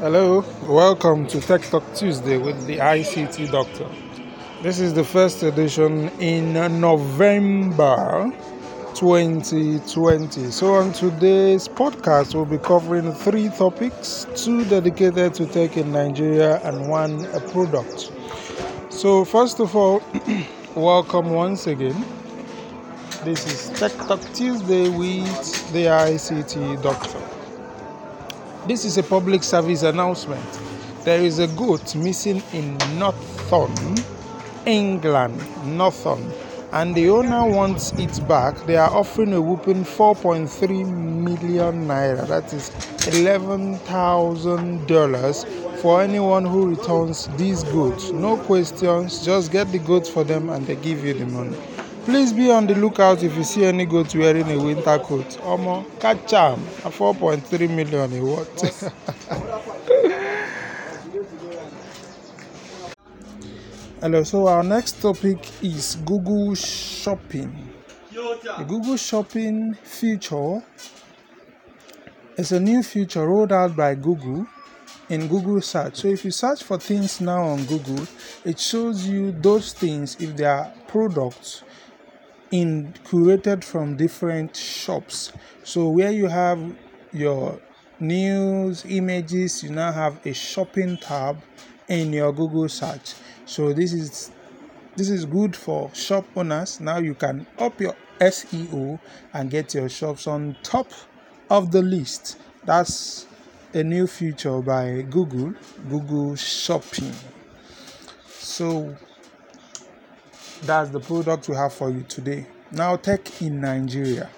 Hello, welcome to Tech Talk Tuesday with the ICT Doctor. This is the first edition in November 2020. So, on today's podcast, we'll be covering three topics two dedicated to tech in Nigeria and one a product. So, first of all, welcome once again. This is Tech Talk Tuesday with the ICT Doctor. This is a public service announcement. There is a goat missing in Norton, England, Norton, and the owner wants it back. They are offering a whooping 4.3 million naira, that is $11,000 for anyone who returns these goods. No questions, just get the goods for them and they give you the money. Please be on the lookout if you see any goat wearing a winter coat. Omo, catch am. A 4.3 million a what? Hello, so our next topic is Google Shopping. The Google Shopping feature is a new feature rolled out by Google in Google search. So if you search for things now on Google, it shows you those things if they are products in curated from different shops. So where you have your news, images, you now have a shopping tab in your Google search. So this is this is good for shop owners. Now you can up your SEO and get your shops on top of the list. That's a new feature by Google, Google Shopping. So that's the product we have for you today. Now, tech in Nigeria.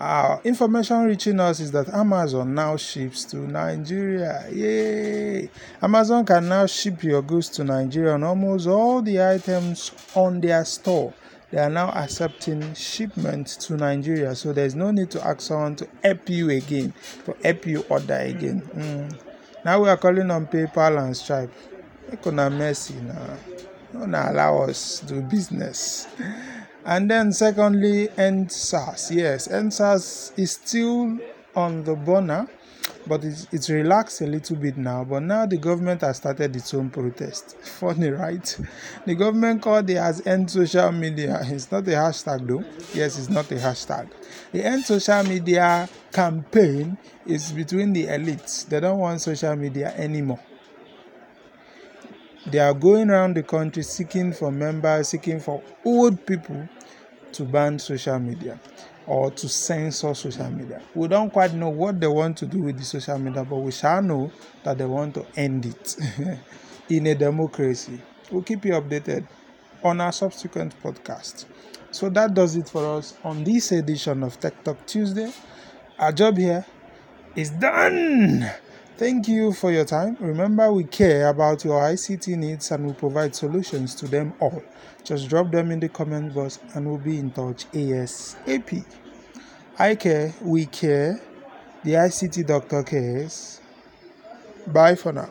Our information reaching us is that Amazon now ships to Nigeria. Yay! Amazon can now ship your goods to Nigeria on almost all the items on their store. They are now accepting shipment to Nigeria, so there's no need to ask someone to help you again, to help you order again. Mm. Now we are calling on PayPal and Stripe. Make una mercy now. Don't allow us do business. And then secondly, End SARS. Yes, End SARS is still on the burner, but it's, it's relaxed a little bit now. But now the government has started its own protest. Funny, right? The government called it as End Social Media. It's not a hashtag though. Yes, it's not a hashtag. The End Social Media campaign is between the elites. They don't want social media anymore. They are going around the country seeking for members, seeking for old people to ban social media or to censor social media. We don't quite know what they want to do with the social media, but we shall know that they want to end it in a democracy. We'll keep you updated on our subsequent podcast. So that does it for us on this edition of Tech Talk Tuesday. Our job here is done. Thank you for your time. Remember, we care about your ICT needs and we provide solutions to them all. Just drop them in the comment box and we'll be in touch ASAP. I care, we care, the ICT doctor cares. Bye for now.